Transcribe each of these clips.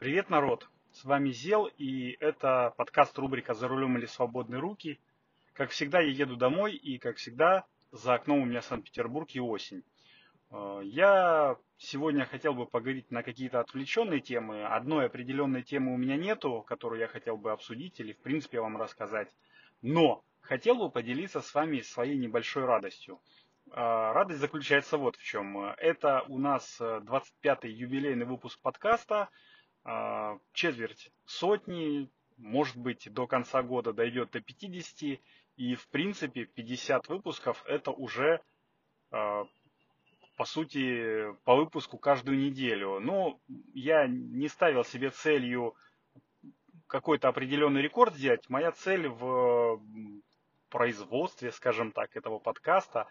Привет, народ! С вами Зел, и это подкаст рубрика «За рулем или свободные руки». Как всегда, я еду домой, и, как всегда, за окном у меня Санкт-Петербург и осень. Э, я сегодня хотел бы поговорить на какие-то отвлеченные темы. Одной определенной темы у меня нету, которую я хотел бы обсудить или, в принципе, вам рассказать. Но хотел бы поделиться с вами своей небольшой радостью. Э, радость заключается вот в чем. Это у нас 25-й юбилейный выпуск подкаста – четверть сотни, может быть, до конца года дойдет до 50, и в принципе 50 выпусков это уже а, по сути по выпуску каждую неделю. Но я не ставил себе целью какой-то определенный рекорд сделать. Моя цель в производстве, скажем так, этого подкаста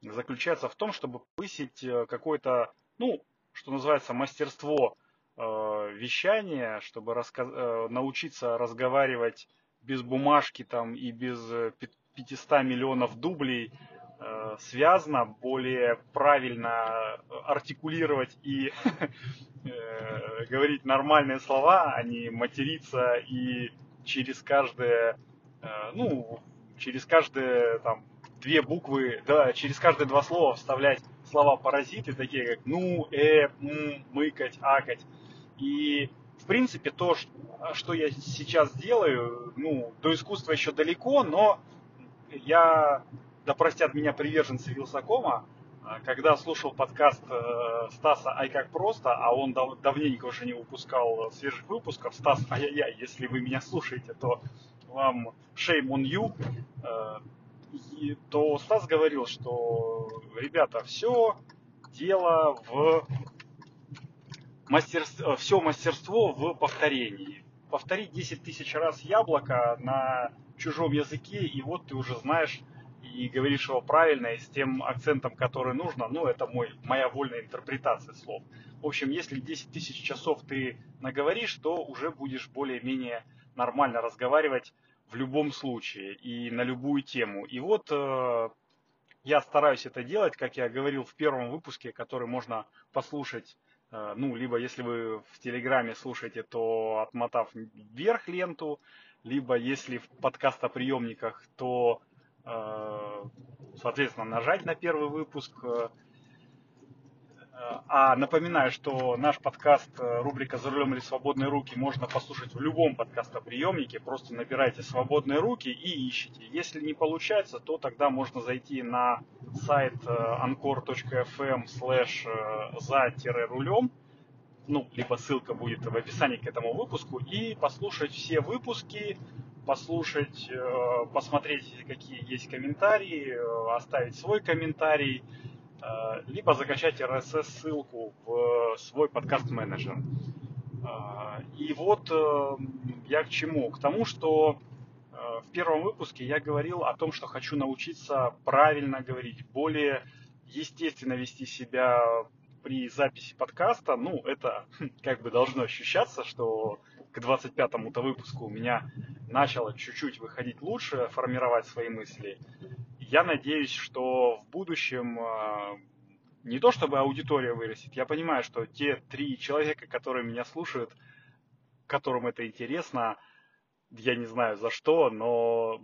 заключается в том, чтобы повысить э, какое-то, ну, что называется, мастерство вещание, чтобы раска... Э, научиться разговаривать без бумажки там и без 500 э, миллионов дублей связано, более правильно артикулировать и говорить нормальные слова, а не материться и через каждое, ну, через каждые там две буквы, да, через каждые два слова вставлять слова паразиты, такие как ну, э, м, мыкать, акать. И, в принципе, то, что я сейчас делаю, ну, до искусства еще далеко, но я, да простят меня приверженцы Вилсакома, а, когда слушал подкаст э, Стаса «Ай как просто», а он дав давненько уже не выпускал свежих выпусков, Стас, ай-яй-яй, если вы меня слушаете, то вам shame on you, э, и, то Стас говорил, что, ребята, все дело в мастерство, все мастерство в повторении. Повторить 10 тысяч раз яблоко на чужом языке, и вот ты уже знаешь и говоришь его правильно, и с тем акцентом, который нужно, ну, это мой, моя вольная интерпретация слов. В общем, если 10 тысяч часов ты наговоришь, то уже будешь более-менее нормально разговаривать в любом случае и на любую тему. И вот э, я стараюсь это делать, как я говорил в первом выпуске, который можно послушать Э, ну, либо если вы в Телеграме слушаете, то отмотав вверх ленту, либо если в подкастоприемниках, то, э, соответственно, нажать на первый выпуск. Э, а напоминаю, что наш подкаст, рубрика «За рулем или свободные руки» можно послушать в любом подкастоприемнике. Просто набирайте «свободные руки» и ищите. Если не получается, то тогда можно зайти на сайт anchor.fm slash за-рулем ну, либо ссылка будет в описании к этому выпуску, и послушать все выпуски, послушать, э, посмотреть, какие есть комментарии, э, оставить свой комментарий, э, либо закачать RSS-ссылку в свой подкаст-менеджер. И вот я к чему? К тому, что в первом выпуске я говорил о том, что хочу научиться правильно говорить, более естественно вести себя при записи подкаста, ну, это как бы должно ощущаться, что к 25-му-то выпуску у меня начало чуть-чуть выходить лучше, формировать свои мысли. Я надеюсь, что в будущем а, не то чтобы аудитория вырастет, я понимаю, что те три человека, которые меня слушают, которым это интересно, я не знаю за что, но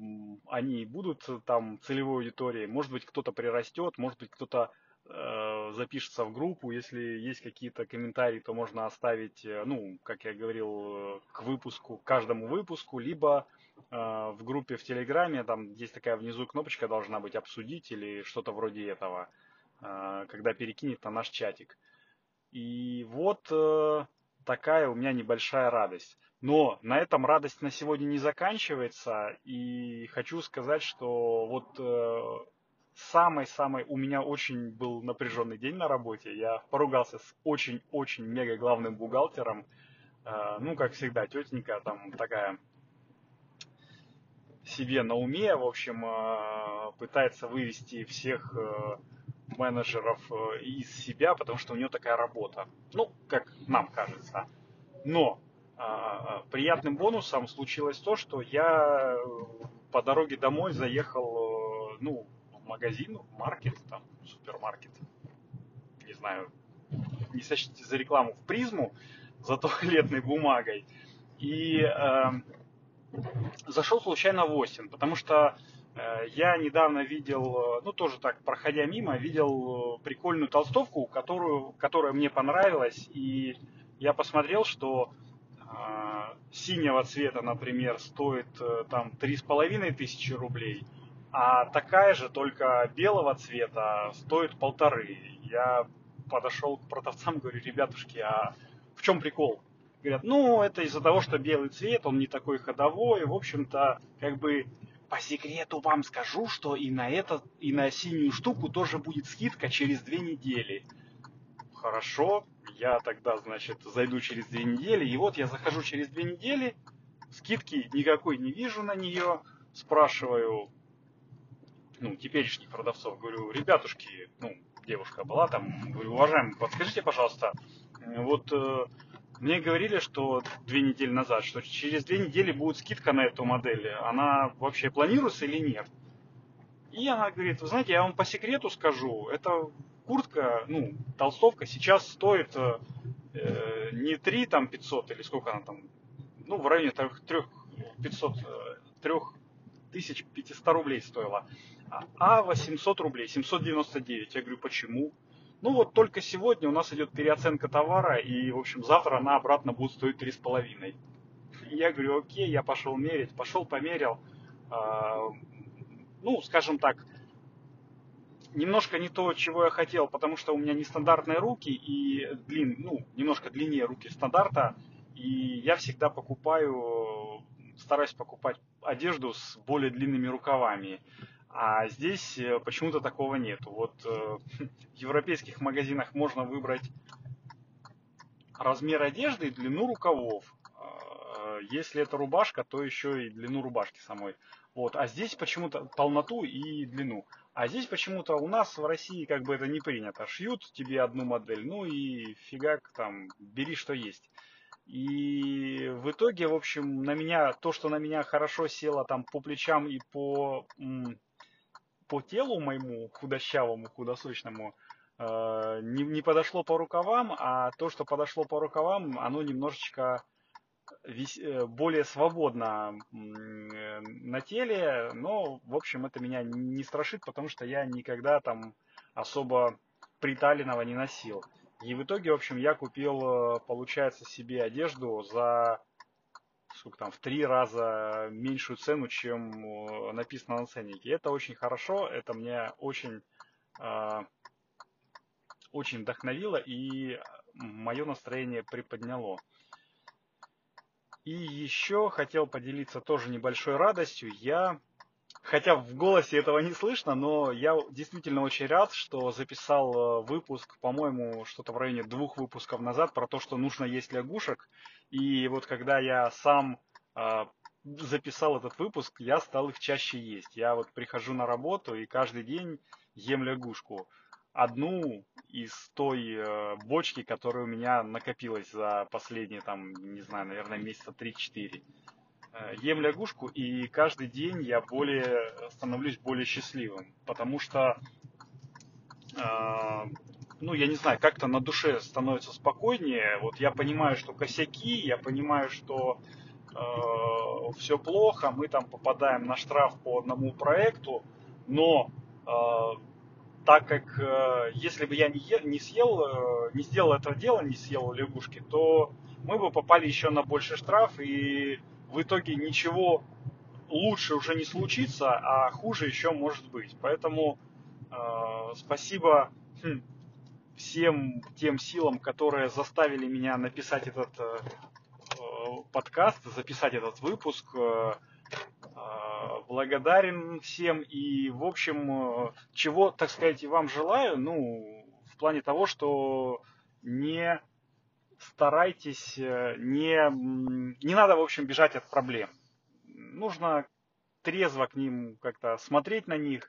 они будут там целевой аудиторией. Может быть, кто-то прирастет, может быть, кто-то Э, запишется в группу. Если есть какие-то комментарии, то можно оставить, э, ну, как я говорил, э, к выпуску, к каждому выпуску, либо в группе в Телеграме, там есть такая внизу кнопочка должна быть «Обсудить» или что-то вроде этого, когда перекинет на наш чатик. И вот такая у меня небольшая радость. Но на этом радость на сегодня не заканчивается. И хочу сказать, что вот самый-самый, у меня очень был напряженный день на работе. Я поругался с очень-очень мега главным бухгалтером. Э, ну, как всегда, тетенька там такая себе на уме, в общем, э, пытается вывести всех э, менеджеров из себя, потому что у нее такая работа. Ну, как нам кажется. Но приятным бонусом случилось то, что я по дороге домой заехал, ну, магазин, маркет, там, супермаркет, не знаю, не сочтите за рекламу в призму, за туалетной бумагой. И э, зашел случайно в Остин, потому что э, я недавно видел, ну тоже так, проходя мимо, видел прикольную толстовку, которую, которая мне понравилась, и я посмотрел, что э, синего цвета, например, стоит э, там три с половиной тысячи рублей, а такая же, только белого цвета, стоит полторы. Я подошел к продавцам, говорю, ребятушки, а в чем прикол? Говорят, ну, это из-за того, что белый цвет, он не такой ходовой. В общем-то, как бы по секрету вам скажу, что и на это, и на синюю штуку тоже будет скидка через две недели. Хорошо, я тогда, значит, зайду через две недели. И вот я захожу через две недели, скидки никакой не вижу на нее. Спрашиваю, ну, теперешних продавцов, говорю, ребятушки, ну, девушка была там, говорю, уважаемый, подскажите, пожалуйста, вот э, мне говорили, что две недели назад, что через две недели будет скидка на эту модель. Она вообще планируется или нет? И она говорит, вы знаете, я вам по секрету скажу, эта куртка, ну, толстовка сейчас стоит э, не 3 там 500 или сколько она там, ну, в районе 3 500, 3500 рублей стоила, а 800 рублей, 799. Я говорю, почему? Ну вот только сегодня у нас идет переоценка товара, и, в общем, завтра она обратно будет стоить 3,5. Я говорю, окей, я пошел мерить, пошел померил. Э, ну, скажем так, немножко не то, чего я хотел, потому что у меня нестандартные руки и длин, ну, немножко длиннее руки стандарта, и я всегда покупаю, стараюсь покупать одежду с более длинными рукавами. А здесь э, почему-то такого нет. Вот э, в европейских магазинах можно выбрать размер одежды и длину рукавов. А, если это рубашка, то еще и длину рубашки самой. Вот. А здесь почему-то полноту и длину. А здесь почему-то у нас в России как бы это не принято. Шьют тебе одну модель, ну и фигак там, бери что есть. И в итоге, в общем, на меня, то, что на меня хорошо село там по плечам и по по телу моему худощавому, худосочному, э, не, не подошло по рукавам, а то, что подошло по рукавам, оно немножечко вис, э, более свободно э, на теле, но, в общем, это меня не страшит, потому что я никогда там особо приталенного не носил. И в итоге, в общем, я купил, э, получается, себе одежду за сколько там, в три раза меньшую цену, чем э, написано на ценнике. Это очень хорошо, это мне очень, э, очень вдохновило и мое настроение приподняло. И еще хотел поделиться тоже небольшой радостью. Я Хотя в голосе этого не слышно, но я действительно очень рад, что записал э, выпуск, по-моему, что-то в районе двух выпусков назад про то, что нужно есть лягушек. И вот когда я сам э, записал этот выпуск, я стал их чаще есть. Я вот прихожу на работу и каждый день ем лягушку. Одну из той э, бочки, которая у меня накопилась за последние, там, не знаю, наверное, месяца 3-4. Э, ем лягушку, и каждый день я более становлюсь более счастливым, потому что, э, ну, я не знаю, как-то на душе становится спокойнее. Вот я понимаю, что косяки, я понимаю, что э, все плохо, мы там попадаем на штраф по одному проекту, но э, так как э, если бы я не, е, не съел, э, не сделал этого дела, не съел лягушки, то мы бы попали еще на больший штраф и в итоге ничего лучше уже не случится, а хуже еще может быть. Поэтому э, спасибо хм, всем тем силам, которые заставили меня написать этот э, подкаст, записать этот выпуск. Э, э, благодарен всем и, в общем, э, чего, так сказать, и вам желаю, ну, в плане того, что не старайтесь э, не, не надо, в общем, бежать от проблем. Нужно трезво к ним как-то смотреть на них.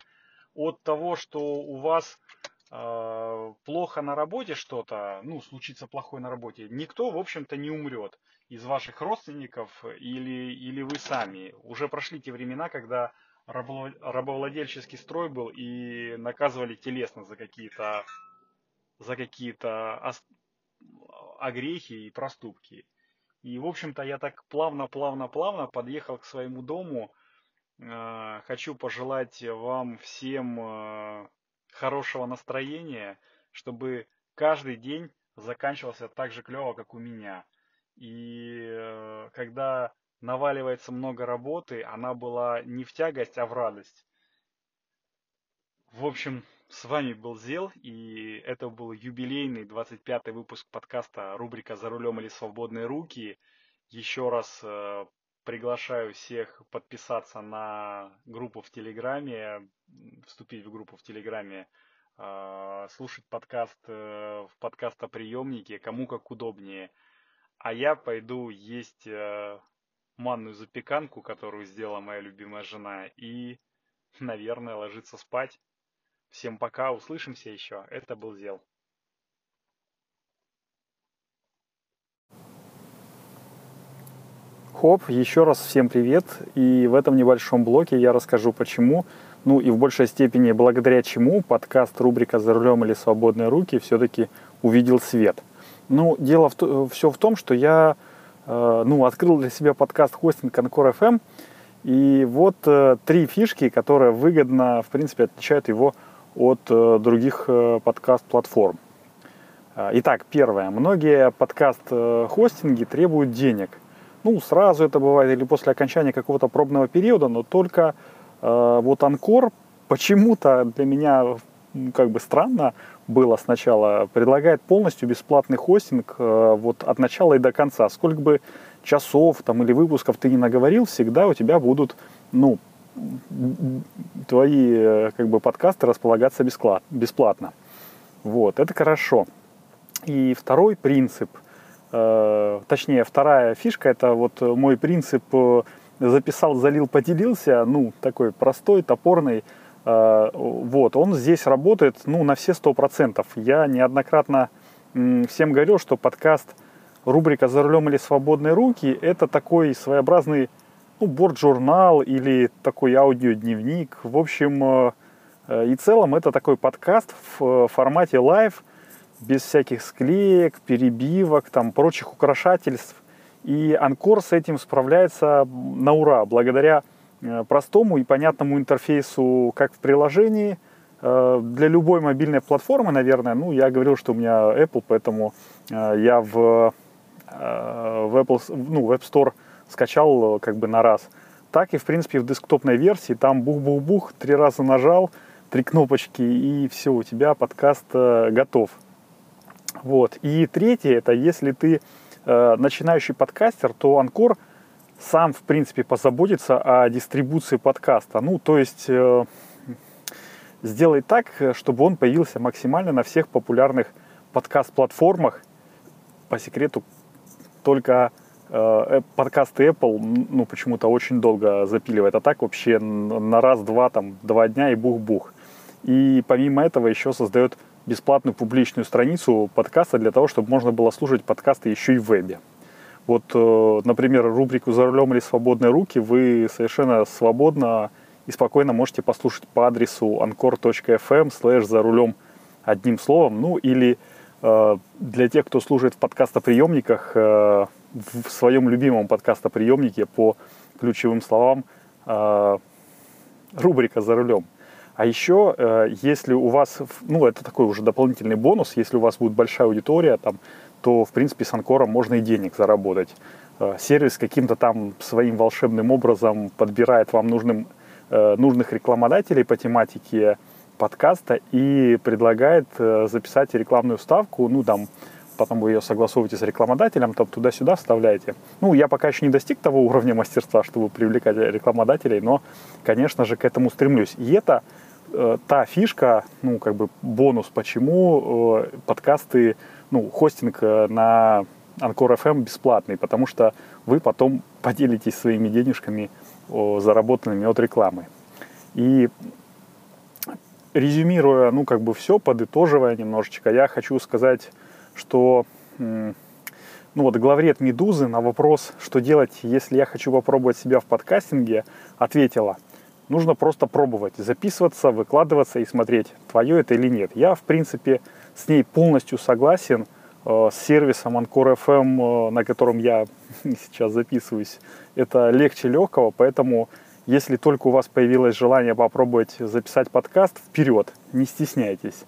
От того, что у вас э, плохо на работе что-то, ну, случится плохое на работе, никто, в общем-то, не умрет из ваших родственников или, или вы сами. Уже прошли те времена, когда рабовладельческий строй был и наказывали телесно за какие-то за какие-то огрехи и проступки. И, в общем-то, я так плавно-плавно-плавно подъехал к своему дому. Э, хочу пожелать вам всем э, хорошего настроения, чтобы каждый день заканчивался так же клево, как у меня. И э, когда наваливается много работы, она была не в тягость, а в радость. В общем, с вами был Зел, и это был юбилейный 25-й выпуск подкаста рубрика «За рулем или свободные руки». Еще раз э, приглашаю всех подписаться на группу в Телеграме, вступить в группу в Телеграме, э, слушать подкаст э, в подкастоприемнике, кому как удобнее. А я пойду есть манную запеканку, которую сделала моя любимая жена, и, наверное, ложиться спать. Всем пока, услышимся еще. Это был Зел. Хоп, еще раз всем привет. И в этом небольшом блоке я расскажу почему, ну и в большей степени благодаря чему подкаст рубрика «За рулем или свободные руки» все-таки увидел свет. Ну, дело в, все в том, что я э, ну, открыл для себя подкаст хостинг Анкор FM, и вот э, три фишки, которые выгодно, в принципе, отличают его от э, других э, подкаст-платформ. Э, итак, первое. Многие подкаст-хостинги требуют денег. Ну, сразу это бывает или после окончания какого-то пробного периода, но только э, вот Анкор почему-то для меня как бы странно было сначала, предлагает полностью бесплатный хостинг э, вот от начала и до конца. Сколько бы часов там или выпусков ты не наговорил, всегда у тебя будут ну, твои э, как бы подкасты располагаться бесплатно. Вот, это хорошо. И второй принцип, э, точнее, вторая фишка, это вот мой принцип э, записал, залил, поделился, ну, такой простой, топорный, вот, он здесь работает, ну, на все сто процентов. Я неоднократно всем говорил, что подкаст рубрика «За рулем или свободные руки» это такой своеобразный ну, борт-журнал или такой аудиодневник. В общем э, э, и целом это такой подкаст в э, формате live, без всяких склеек, перебивок, там, прочих украшательств. И Anchor с этим справляется на ура, благодаря простому и понятному интерфейсу как в приложении, для любой мобильной платформы, наверное. Ну, я говорил, что у меня Apple, поэтому я в, в, Apple, ну, в App Store скачал э, как бы на раз. Так и, в принципе, в десктопной версии там бух-бух-бух, три раза нажал, три кнопочки, и все, у тебя подкаст э, готов. Вот. И третье, это если ты э, начинающий подкастер, то Анкор сам, в принципе, позаботится о дистрибуции подкаста. Ну, то есть э, сделай так, чтобы он появился максимально на всех популярных подкаст-платформах. По секрету, только подкасты Apple, ну, почему-то очень долго запиливает, а так вообще на раз-два, там, два дня и бух-бух. И помимо этого еще создает бесплатную публичную страницу подкаста для того, чтобы можно было слушать подкасты еще и в вебе. Вот, э, например, рубрику «За рулем или свободные руки» вы совершенно свободно и спокойно можете послушать по адресу anchor.fm слэш «За рулем» одним словом. Ну, или э, для тех, кто служит в подкастоприемниках, в своем любимом подкастоприемнике по ключевым словам э, рубрика «За рулем». А еще, э, если у вас, ну, это такой уже дополнительный бонус, если у вас будет большая аудитория, там, то, в принципе, с Анкором можно и денег заработать. Э, сервис каким-то там своим волшебным образом подбирает вам нужным, нужных рекламодателей по тематике подкаста и предлагает записать рекламную ставку, ну, там, потом вы ее согласовываете с рекламодателем, там туда-сюда вставляете. Ну, я пока еще не достиг того уровня мастерства, чтобы привлекать рекламодателей, но, конечно же, к этому стремлюсь. И это э, та фишка, ну, как бы бонус, почему э, подкасты, ну, хостинг э, на Анкор FM бесплатный, потому что вы потом поделитесь своими денежками, о, заработанными от рекламы. И резюмируя, ну, как бы все, подытоживая немножечко, я хочу сказать что ну вот главред «Медузы» на вопрос, что делать, если я хочу попробовать себя в подкастинге, ответила, нужно просто пробовать, записываться, выкладываться и смотреть, твое это или нет. Я, в принципе, с ней полностью согласен. с сервисом Anchor FM, на котором я сейчас записываюсь, это легче легкого, поэтому если только у вас появилось желание попробовать записать подкаст, вперед, не стесняйтесь.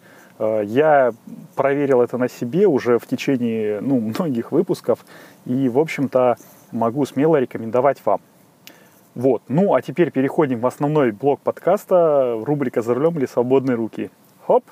Я проверил это на себе уже в течение ну, многих выпусков и, в общем-то, могу смело рекомендовать вам. Вот. Ну, а теперь переходим в основной блок подкаста, рубрика «За рулем или свободные руки». Хоп!